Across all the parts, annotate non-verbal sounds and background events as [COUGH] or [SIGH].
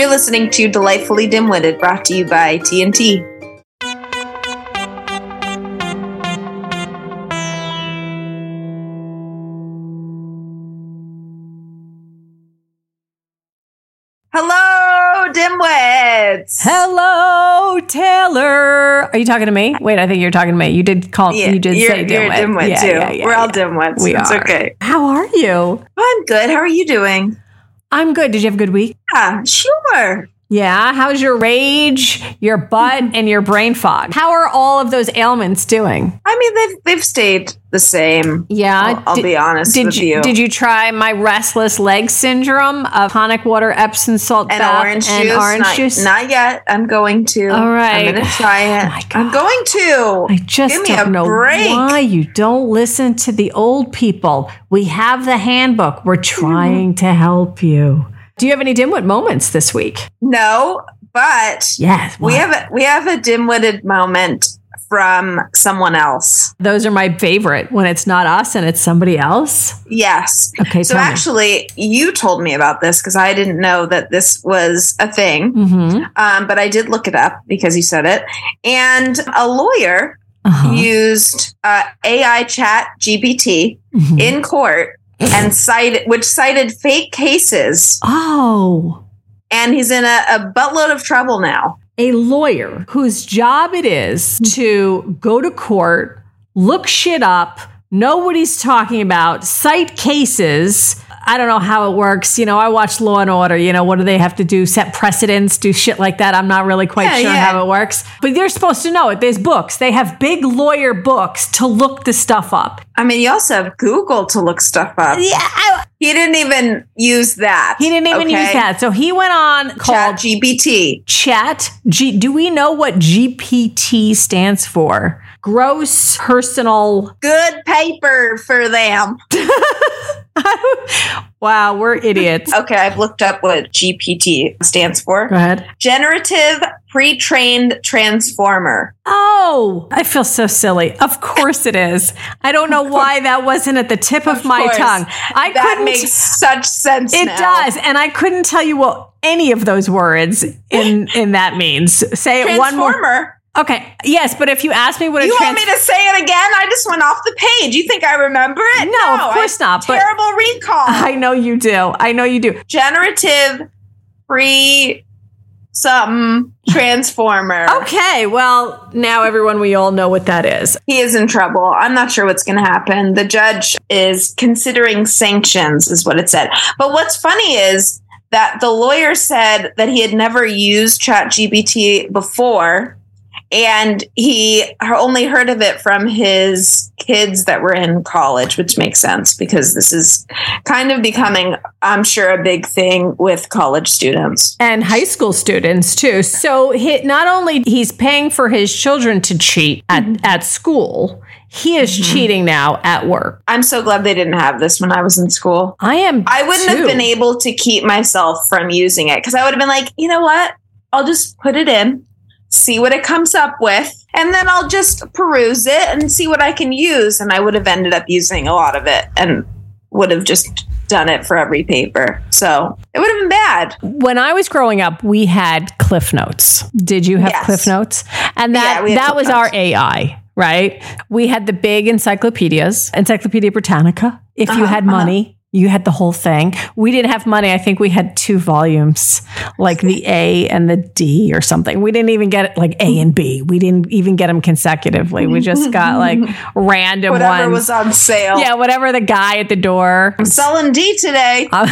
You're listening to Delightfully Dimwitted, brought to you by TNT. Hello, dimwits. Hello, Taylor. Are you talking to me? Wait, I think you're talking to me. You did call. Yeah, you did you're, say you're dimwit. dimwit Yeah, too. yeah, We're all dimwits. We it's are. okay. How are you? I'm good. How are you doing? I'm good. Did you have a good week? Yeah, sure. Yeah. How's your rage, your butt, and your brain fog? How are all of those ailments doing? I mean, they've they've stayed the same. Yeah. I'll, I'll did, be honest did with you, you. did you try my restless leg syndrome of tonic water, Epsom salt and bath, orange and juice? orange not, juice? not yet. I'm going to. All right. I'm going to try it. Oh. I'm going to. I just Give me don't a know break. why you don't listen to the old people. We have the handbook. We're trying to help you. Do you have any dimwit moments this week? No, but Yes. we have a, we have a dim-witted moment from someone else. Those are my favorite when it's not us and it's somebody else. Yes. Okay, So tell me. actually, you told me about this because I didn't know that this was a thing. Mm-hmm. Um, but I did look it up because you said it. And a lawyer Uh-huh. used uh, AI chat GPT Mhm. in court and cited, which cited fake cases. Oh, And he's in a, a buttload of trouble now. a lawyer whose job it is to go to court, look shit up, know what he's talking about, cite cases. I don't know how it works. You know, I watch Law and Order. You know, what do they have to do? Set precedents, do shit like that. I'm not really quite Yeah, sure yeah. how it works. But they're supposed to know it. There's books. They have big lawyer books to look the stuff up. I mean, you also have Google to look stuff up. Yeah, I- He didn't even use that. he didn't even use that. So he went on Chat called GPT. Chat. G- do we know what GPT stands for? Gross personal. Good paper for them. [LAUGHS] [LAUGHS] wow, we're idiots. Okay, I've looked up what GPT stands for. Go ahead. Generative pre-trained transformer. Oh, I feel so silly. Of course it is. I don't know why that wasn't at the tip of, Of my course. tongue. I that couldn't. makes such sense. it now. does, and I couldn't tell you what any of those words in in that means. Say it one more. Okay. Yes, but if you ask me what You a want trans- me to say it again? I just went off the page. You think I remember it? No, of course I- not, but- Terrible recall. [LAUGHS] I know you do. I know you do. Generative free something transformer. [LAUGHS] Okay, well, now everyone, we all know what that is. He is in trouble. I'm not sure what's going to happen. The judge is considering sanctions, is what it said. But what's funny is that the lawyer said that he had never used ChatGPT before, and he only heard of it from his kids that were in college, which makes sense because this is kind of becoming, I'm sure, a big thing with college students. And high school students too. So he, not only he's paying for his children to cheat at, mm-hmm. at school, he is mm-hmm. cheating now at work. I'm so glad they didn't have this when I was in school. I am. I wouldn't too. have been able to keep myself from using it because I would have been like, you know what? I'll just put it in, see what it comes up with, and then I'll just peruse it and see what I can use. And I would have ended up using a lot of it and would have just done it for every paper. So it would have been bad. When I was growing up, we had Cliff Notes. Did you have Yes. Cliff Notes? And that yeah, that was our AI, right? We had the big encyclopedias, Encyclopedia Britannica. If you Uh-huh, had uh-huh. You had the whole thing. We didn't have money. I think we had two volumes, like the A and the D or something. We didn't even get it like A and B. We didn't even get them consecutively. We just got like [LAUGHS] random Whatever ones. was on sale. yeah, whatever the guy at the door. I'm selling D today. [LAUGHS] Uh,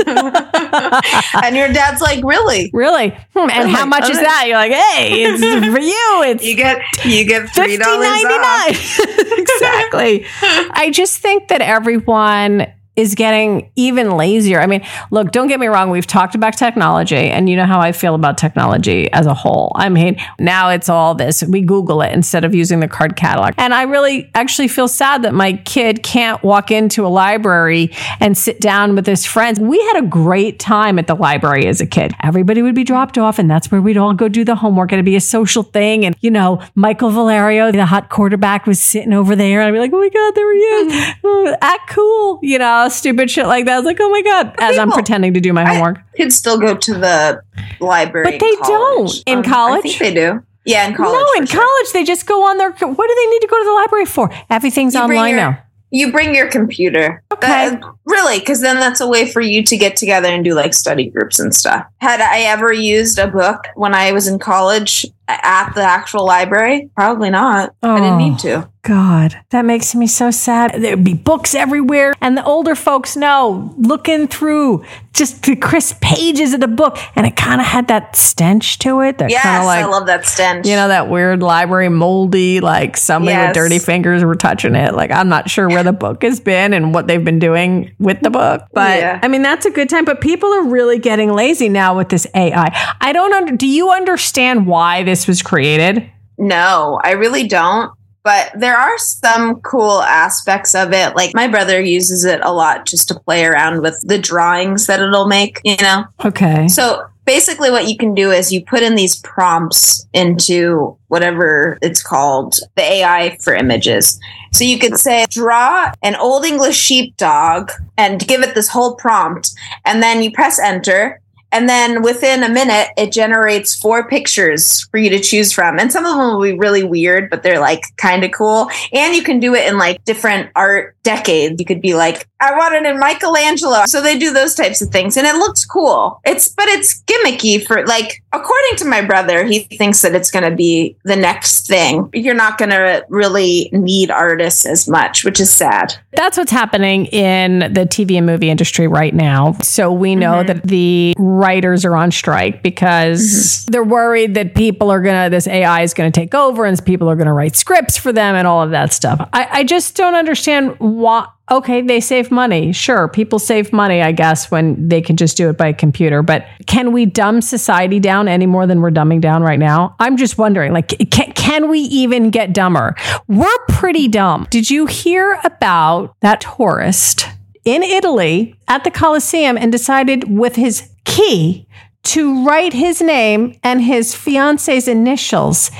[LAUGHS] and your dad's like, really? Really? Hmm, and how much is that? You're like, hey, it's [LAUGHS] for you. It's You get you get three dollars ninety off. nine. [LAUGHS] exactly. I just think that everyone is getting even lazier. I mean, look, don't get me wrong. We've talked about technology, and you know how I feel about technology as a whole. I mean, now it's all this. We Google it instead of using the card catalog. And I really actually feel sad that my kid can't walk into a library and sit down with his friends. We had a great time at the library as a kid. Everybody would be dropped off, and that's where we'd all go do the homework. It'd be a social thing. And, you know, Michael Valerio, the hot quarterback, was sitting over there. And I'd be like, oh my God, there he is. Oh, Act cool, you know? Draw stupid shit like that. I was like, oh my god, as I'm pretending to do my I- homework. Kids still go to the library, But they don't. In Um, I college? think they do. Yeah, in college. no, in sure. college they just go on their. What do they need to go to the library for? Everything's You online your- now. You bring your computer. Okay. That- really, because then that's a way for you to get together and do like study groups and stuff. Had I ever used a book when I was in college at the actual library? Probably not. I didn't Oh. need to. God, that makes me so sad. There'd be books everywhere, and the older folks know looking through just the crisp pages of the book, and it kind of had that stench to it. That Yes, kind of like I love that stench. you know that weird library moldy, like somebody with dirty fingers were touching it. Like I'm not sure where the book has been and what they've been doing with the book, but Yeah. I mean that's a good time. But people are really getting lazy now with this AI. I don't under. Do you understand why this was created? No, I really don't. But there are some cool aspects of it. Like my brother uses it a lot just to play around with the drawings that it'll make, you know? Okay. So basically, what you can do is you put in these prompts into whatever it's called, the AI for images. So you could say, draw an old English sheepdog and give it this whole prompt. And then you press enter. And then within a minute, it generates four pictures for you to choose from. And some of them will be really weird, but they're like kind of cool. And you can do it in like different art decades. You could be like, I want it in Michelangelo. So they do those types of things. And it looks cool. It's, but it's gimmicky for like, according to my brother, he thinks that it's going to be the next thing. You're not going to really need artists as much, which is sad. That's what's happening in the TV and movie industry right now. So we know Mhm. that the writers are on strike because they're worried that people are going to, this AI is going to take over and people are going to write scripts for them and all of that stuff. I, I just don't understand why. Okay, they save money. Sure, people save money, I guess, when they can just do it by computer. But can we dumb society down any more than we're dumbing down right now? I'm just wondering, like, can, can we even get dumber? We're pretty dumb. Did you hear about that tourist in Italy at the Colosseum and decided with his key to write his name and his fiance's initials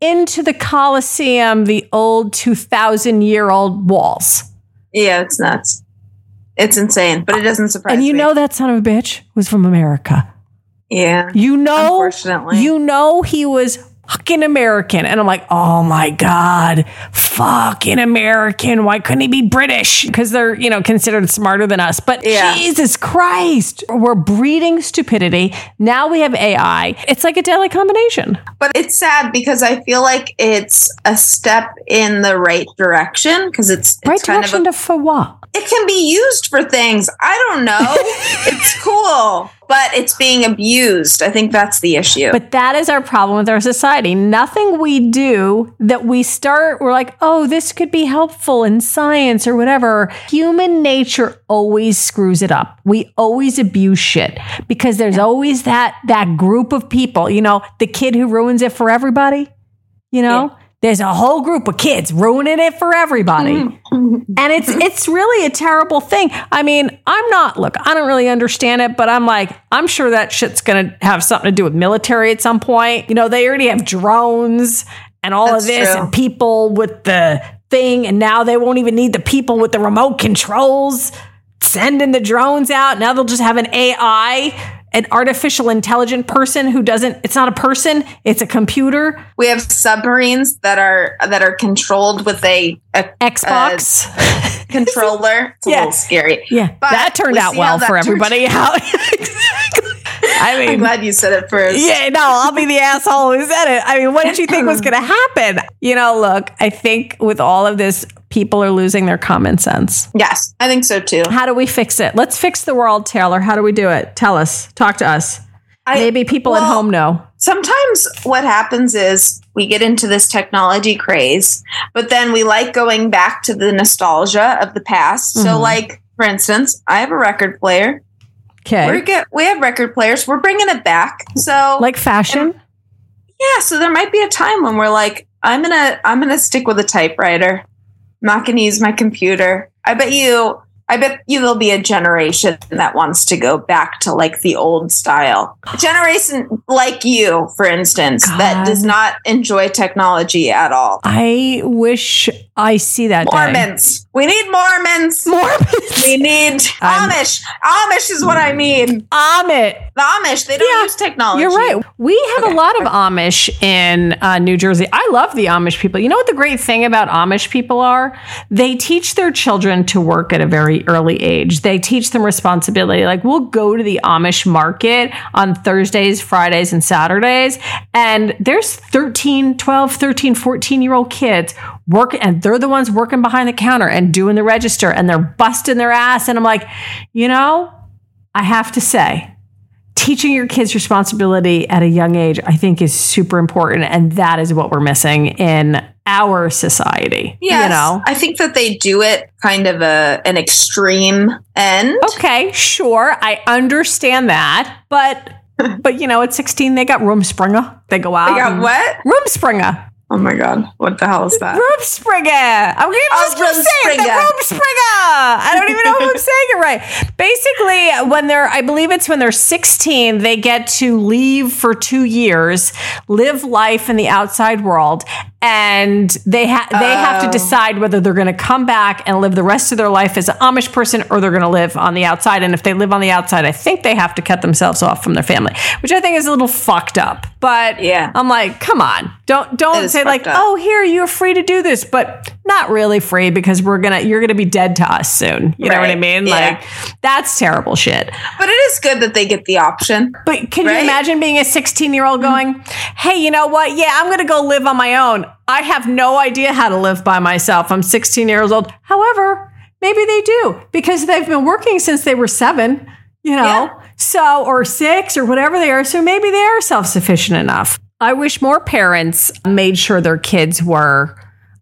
into the Colosseum, the old 2,000 year old walls? Yeah, it's nuts. It's insane, but it doesn't surprise me. and you me. know that son of a bitch was from America. yeah. You know, Unfortunately. you know he was fucking American, and I'm like, oh my god, fucking American. Why couldn't he be British? Because they're you know considered smarter than us. But Yeah. Jesus Christ, we're breeding stupidity. Now we have AI. It's like a deadly combination. But it's sad because I feel like it's a step in the right direction because it's, it's right direction a, to for what? it can be used for things. I don't know. [LAUGHS] it's cool, but it's being abused. I think that's the issue. But that is our problem with our society. Nothing we do that we start, we're like, oh, this could be helpful in science or whatever. Human nature always screws it up. We always abuse shit because there's always that that group of people, you know, the kid who ruins it for everybody, you know? There's a whole group of kids ruining it for everybody. [LAUGHS] And it's it's really a terrible thing. I mean, I'm not look, I don't really understand it, but I'm like, I'm sure that shit's gonna have something to do with military at some point. You know, they already have drones and all That's of this true. and people with the thing, and now they won't even need the people with the remote controls sending the drones out. Now they'll just have an AI. An artificial intelligent person who doesn't, it's not a person, it's a computer. we have submarines that are that are controlled with a, a Xbox. controller. [LAUGHS] It's a Yeah. little scary. yeah. But that turned we out well for everybody. [LAUGHS] How I I'm mean, glad you said it first. yeah, no, I'll be the asshole who said it. I mean, what did you think was [LAUGHS] going to happen? You know, look, I think with all of this, people are losing their common sense. Yes, I think so too. How do we fix it? Let's fix the world, Taylor. How do we do it? Tell us. Talk to us. I, Maybe people at home know. sometimes what happens is we get into this technology craze, but then we like going back to the nostalgia of the past. So, Mhm. like for instance, I have a record player. Okay, We get we have record players. We're bringing it back. So, Like fashion? yeah. So there might be a time when we're like, I'm gonna I'm gonna stick with a typewriter. I'm not gonna use my computer. I bet you. I bet you there'll be a generation that wants to go back to like the old style. A generation like you, for instance, that does not enjoy technology at all. I wish I see that. day. Mormons. We need Mormons. Mormons. We need [LAUGHS] I'm- Amish. Amish is what I mean. Amit. The Amish, they don't Yeah, use technology. You're right. We have Okay. a lot of Amish in uh, New Jersey. I love the Amish people. You know what the great thing about Amish people are? They teach their children to work at a very early age. They teach them responsibility. Like we'll go to the Amish market on Thursdays, Fridays, and Saturdays, and there's 13, 12, 13, 14 year old kids work and they're the ones working behind the counter and doing the register and they're busting their ass. And I'm like, you know, I have to say, teaching your kids responsibility at a young age, I think, is super important. And that is what we're missing in our society. Yes, You know? I think that they do it kind of a an extreme end. Okay, sure. I understand that. But [LAUGHS] but you know, at 16 they got Rumspringa. They go out. They got what? Rumspringa. Oh my god, what the hell is that? Rumspringa. I'm oh, gonna just keep saying it. The Rumspringa. I don't even know if I'm [LAUGHS] saying it right. Basically, when they're, I believe it's when they're 16, they get to leave for two years, live life in the outside world, and they ha- they have to Oh. decide whether they're going to come back and live the rest of their life as an Amish person or they're going to live on the outside. And if they live on the outside, I think they have to cut themselves off from their family, which I think is a little fucked up. But Yeah. I'm like, come on, don't don't say like, up. oh, here you're free to do this, but not really free because we're gonna you're gonna be dead to us soon. You know what I mean? yeah. Like that's terrible shit. But it is good that they get the option. But can you imagine being a 16 year old going, hey, you know what? Yeah, I'm gonna go live on my own. I have no idea how to live by myself. I'm 16 years old. However, maybe they do because they've been working since they were seven. You know, Yeah. so or six or whatever they are. So maybe they are self sufficient enough. I wish more parents made sure their kids were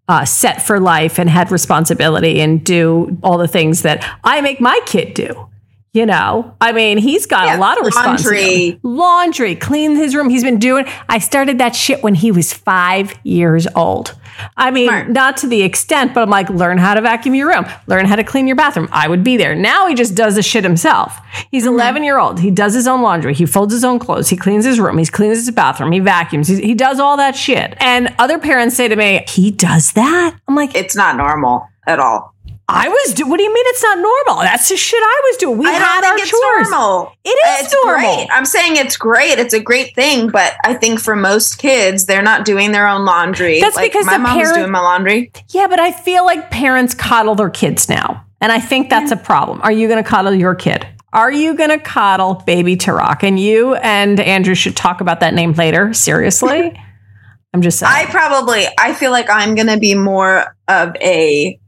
uh, set for life and had responsibility and do all the things that I make my kid do. You know, I mean, he's got Yeah, a lot of laundry. responsibility. Laundry, clean his room. He's been doing. I started that shit when he was five years old. I mean, Smart. not to the extent, but I'm like, learn how to vacuum your room, learn how to clean your bathroom. I would be there. Now he just does the shit himself. He's Mm-hmm. 11 year old. He does his own laundry. He folds his own clothes. He cleans his room. He cleans his bathroom. He vacuums. He, he does all that shit. And other parents say to me, he does that. I'm like, It's not normal at all. I was. Do- what do you mean it's not normal? That's the shit I was doing. We I had don't our think it's chores. normal. It is it's normal. great. I'm saying it's great. It's a great thing, but I think for most kids, they're not doing their own laundry. That's Like, because my mom was doing my laundry. Yeah, but I feel like parents coddle their kids now. And I think that's a problem. Are you going to coddle your kid? Are you going to coddle baby Tarak? And you and Andrew should talk about that name later. Seriously? [LAUGHS] I'm just saying. I probably I feel like I'm gonna be more of a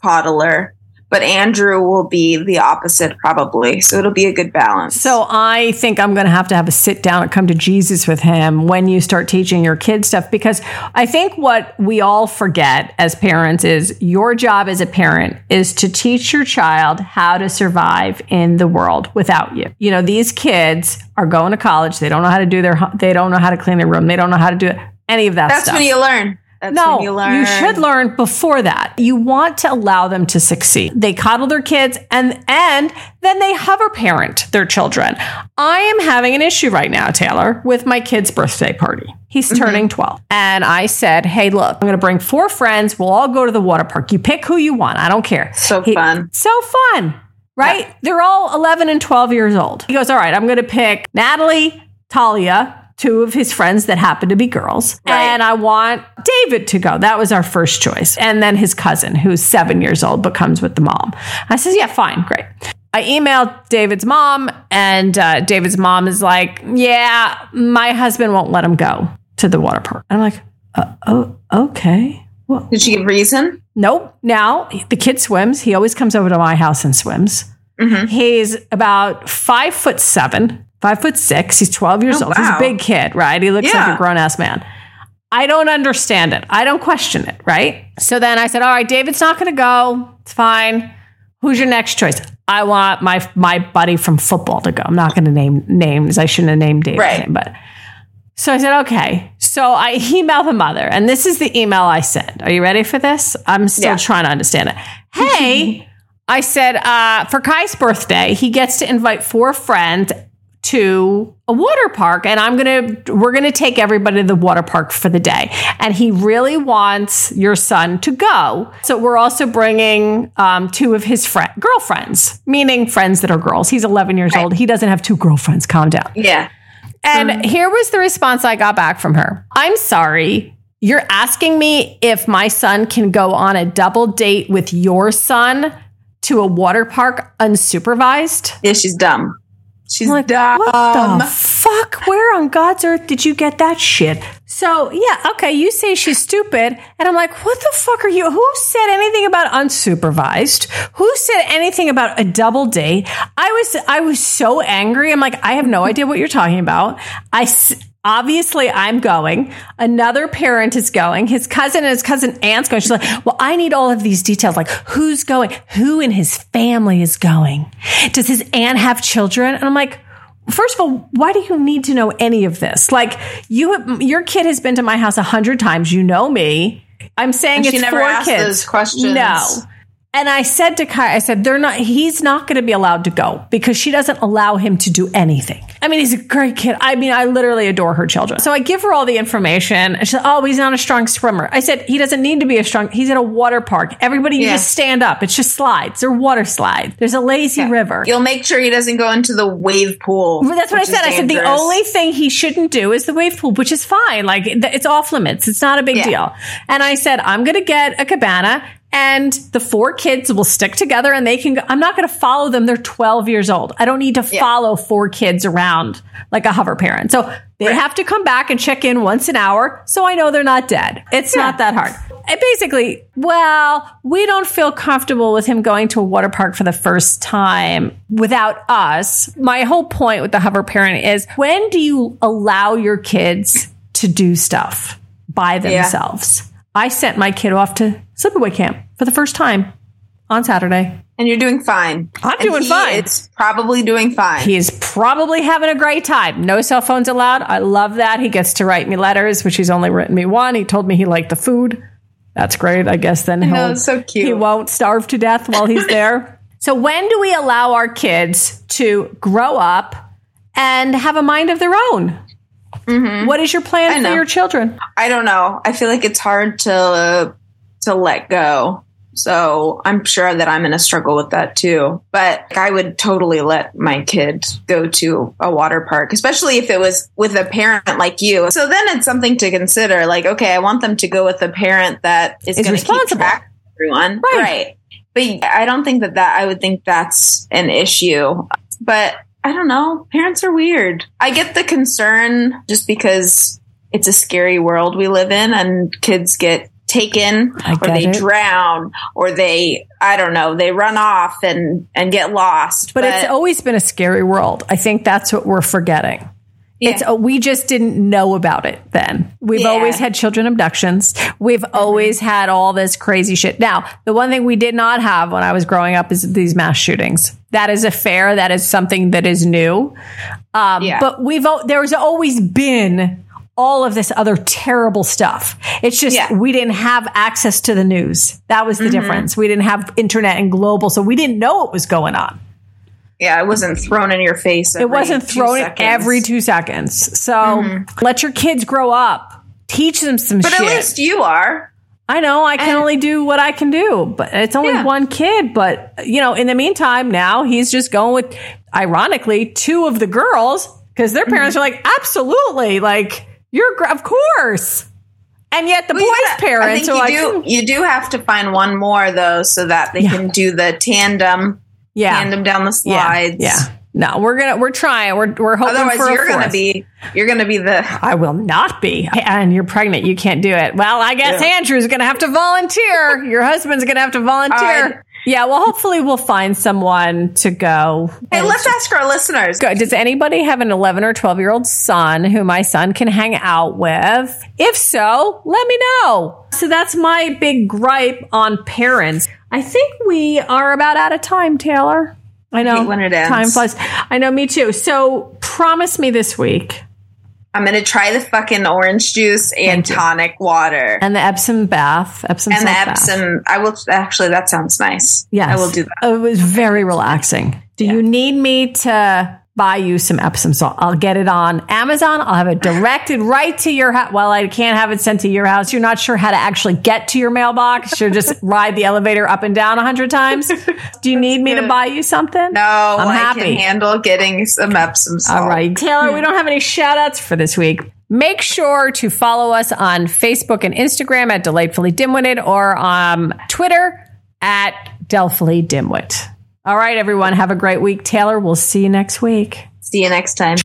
coddler, but Andrew will be the opposite probably. So it'll be a good balance. so I think I'm going to have to have a sit down and come to Jesus with him when you start teaching your kids stuff because I think what we all forget as parents is your job as a parent is to teach your child how to survive in the world without you. You know, these kids are going to college, they don't know how to do their they don't know how to clean their room, they don't know how to do any of that that's stuff. when you learn. That's No, when you learn. you should learn before that. You want to allow them to succeed. They coddle their kids and and then they hover parent their children. I am having an issue right now, Taylor, with my kid's birthday party. He's Mm-hmm. turning 12. And I said, "Hey, look, I'm going to bring four friends. We'll all go to the water park. You pick who you want. I don't care." So He- fun. So fun, right? They're all 11 and 12 years old. He goes, All right, I'm going to pick Natalie, Talia, two of his friends that happen to be girls. Right. And I want David to go. That was our first choice. And then his cousin, who's seven years old, but comes with the mom. I says, Yeah, fine, great. I emailed David's mom, and uh, David's mom is like, Yeah, my husband won't let him go to the water park. I'm like, uh, Oh, okay. Well, Did she give reason? Nope. Now the kid swims. He always comes over to my house and swims. Mhm. He's about five foot seven, five foot six. He's 12 years Oh, old. He's a big kid, right? He looks like a grown ass man. I don't understand it. I don't question it, right? So then I said, All right, David's not going to go. It's fine. Who's your next choice? I want my my buddy from football to go. I'm not going to name names. I shouldn't have named David, Right. name, but so I said, okay. So I emailed the mother, and this is the email I sent. Are you ready for this? I'm still Yeah. trying to understand it. Hey, [LAUGHS] I said, uh, for Kai's birthday, he gets to invite four friends to a water park and I'm going to we're going to take everybody to the water park for the day. And he really wants your son to go. So we're also bringing um, two of his friend girlfriends meaning friends that are girls. He's 11 years Right. old. He doesn't have two girlfriends. Calm down. Yeah. and here was the response I got back from her. I'm sorry. You're asking me if my son can go on a double date with your son to a water park unsupervised? Yeah, she's dumb. She's I'm like, dumb. what the fuck? Where on God's earth did you get that shit? So, yeah, okay, you say she's stupid. And I'm like, what the fuck are you? Who said anything about unsupervised? Who said anything about a double date? I was, I was so angry. I'm like, I have no idea what you're talking about. I, Obviously, I'm going. Another parent is going. His cousin and his cousin aunt's going. She's like, Well, I need all of these details. Like, who's going? Who in his family is going? Does his aunt have children? And I'm like, First of all, why do you need to know any of this? Like, you, have, your kid has been to my house a hundred times. You know me. I'm saying And it's she never four asked kids. those questions. No. And I said to Kai, I said, they're not, he's not going to be allowed to go because she doesn't allow him to do anything. I mean, he's a great kid. I mean, I literally adore her children. So I give her all the information. And she said, oh, he's not a strong swimmer. I said, he doesn't need to be a strong, he's in a water park. Everybody, you Yeah. just stand up. It's just slides. They're water slides. There's a lazy river. You'll make sure he doesn't go into the wave pool. Well, That's what I said. I said the only thing he shouldn't do is the wave pool, which is fine. Like it's off limits. It's not a big Yeah. deal. And I said, I'm going to get a cabana and the four kids will stick together and they can go. I'm not going to follow them. They're 12 years old. I don't need to Yeah. follow four kids around like a hover parent. So they Right. have to come back and check in once an hour. So I know they're not dead. It's not that hard. And basically, well, we don't feel comfortable with him going to a water park for the first time without us. My whole point with the hover parent is when do you allow your kids to do stuff by themselves? I sent my kid off to sleepaway camp for the first time on Saturday. and you're doing fine. I'm And doing fine. is probably doing fine. He is probably having a great time. No cell phones allowed. I love that. He gets to write me letters, which he's only written me one. He told me he liked the food. That's great. I guess then he'll, know, so cute. he won't starve to death while he's [LAUGHS] there. so when do we allow our kids to grow up and have a mind of their own? What is your plan Mm-hmm. For your children? I don't know. I feel like it's hard to to let go. So I'm sure that I'm going to struggle with that too. But I would totally let my kid go to a water park, especially if it was with a parent like you. So then it's something to consider. Like, okay, I want them to go with a parent that is, Is going to keep responsible. track of everyone, Right. right? But I don't think that that I would think that's an issue. But I don't know. Parents are weird. I get the concern just because it's a scary world we live in and kids get taken or they it. drown or they I don't know, they run off and and get lost. But, it's always been a scary world. I think that's what we're forgetting. Yeah. It's uh, we just didn't know about it then. We've Yeah. always had children abductions. We've always had all this crazy shit. Now, the one thing we did not have when I was growing up is these mass shootings. That is a fair. That is something that is new. Um, Yeah. But we've there's always been all of this other terrible stuff. It's just Yeah. we didn't have access to the news. That was the difference. We didn't have internet and global, so we didn't know what was going on. Yeah, it wasn't thrown in your face. It wasn't thrown. Mm-hmm. every two seconds. So let your kids grow up. Teach them some But shit. But at least you are. I know I can and- only do what I can do, but it's only Yeah. one kid. But you know, in the meantime, now he's just going with, ironically, two of the girls because their parents Mm-hmm. are like, absolutely, like you're, gr- of course. And yet the Well, boys' gotta- parents I are think like, you do, you do have to find one more though, so that they Yeah. can do the tandem, yeah, tandem down the slides. yeah. No, we're gonna, we're trying. We're, we're hoping Otherwise, for you're gonna be you're gonna be the I will not be. And you're pregnant. You can't do it. Well, I guess Yeah. Andrew's going to have to volunteer. Your husband's going to have to volunteer. Yeah. Well, hopefully we'll find someone to go. Hey, let's ask our listeners. Go. Does anybody have an 11 or 12 year old son who my son can hang out with? If so, let me know. So that's my big gripe on parents. I think we are about out of time, Taylor. I know hate when it ends. time flies. I know, me too. So promise me this week I'm gonna try the fucking orange juice and tonic water and the Epsom bath, Epsom and the salt bath. Epsom. I will actually. That sounds nice. Yes. I will do that. Oh, it was very relaxing. Do you need me to buy you some Epsom salt. I'll get it on Amazon. I'll have it directed right to your house. Well, I can't have it sent to your house. You're not sure how to actually get to your mailbox. You're just [LAUGHS] ride the elevator up and down a hundred times. Do you need me to buy you something? No, I'm I happy. can handle getting some Epsom salt. All right. Taylor, we hmm. don't have any shout outs for this week. Make sure to follow us on Facebook and Instagram at Delightfully Dimwitted or on Twitter at Delphily Dimwit. All right, everyone. Have a great week. Taylor, we'll see you next week. See you next time.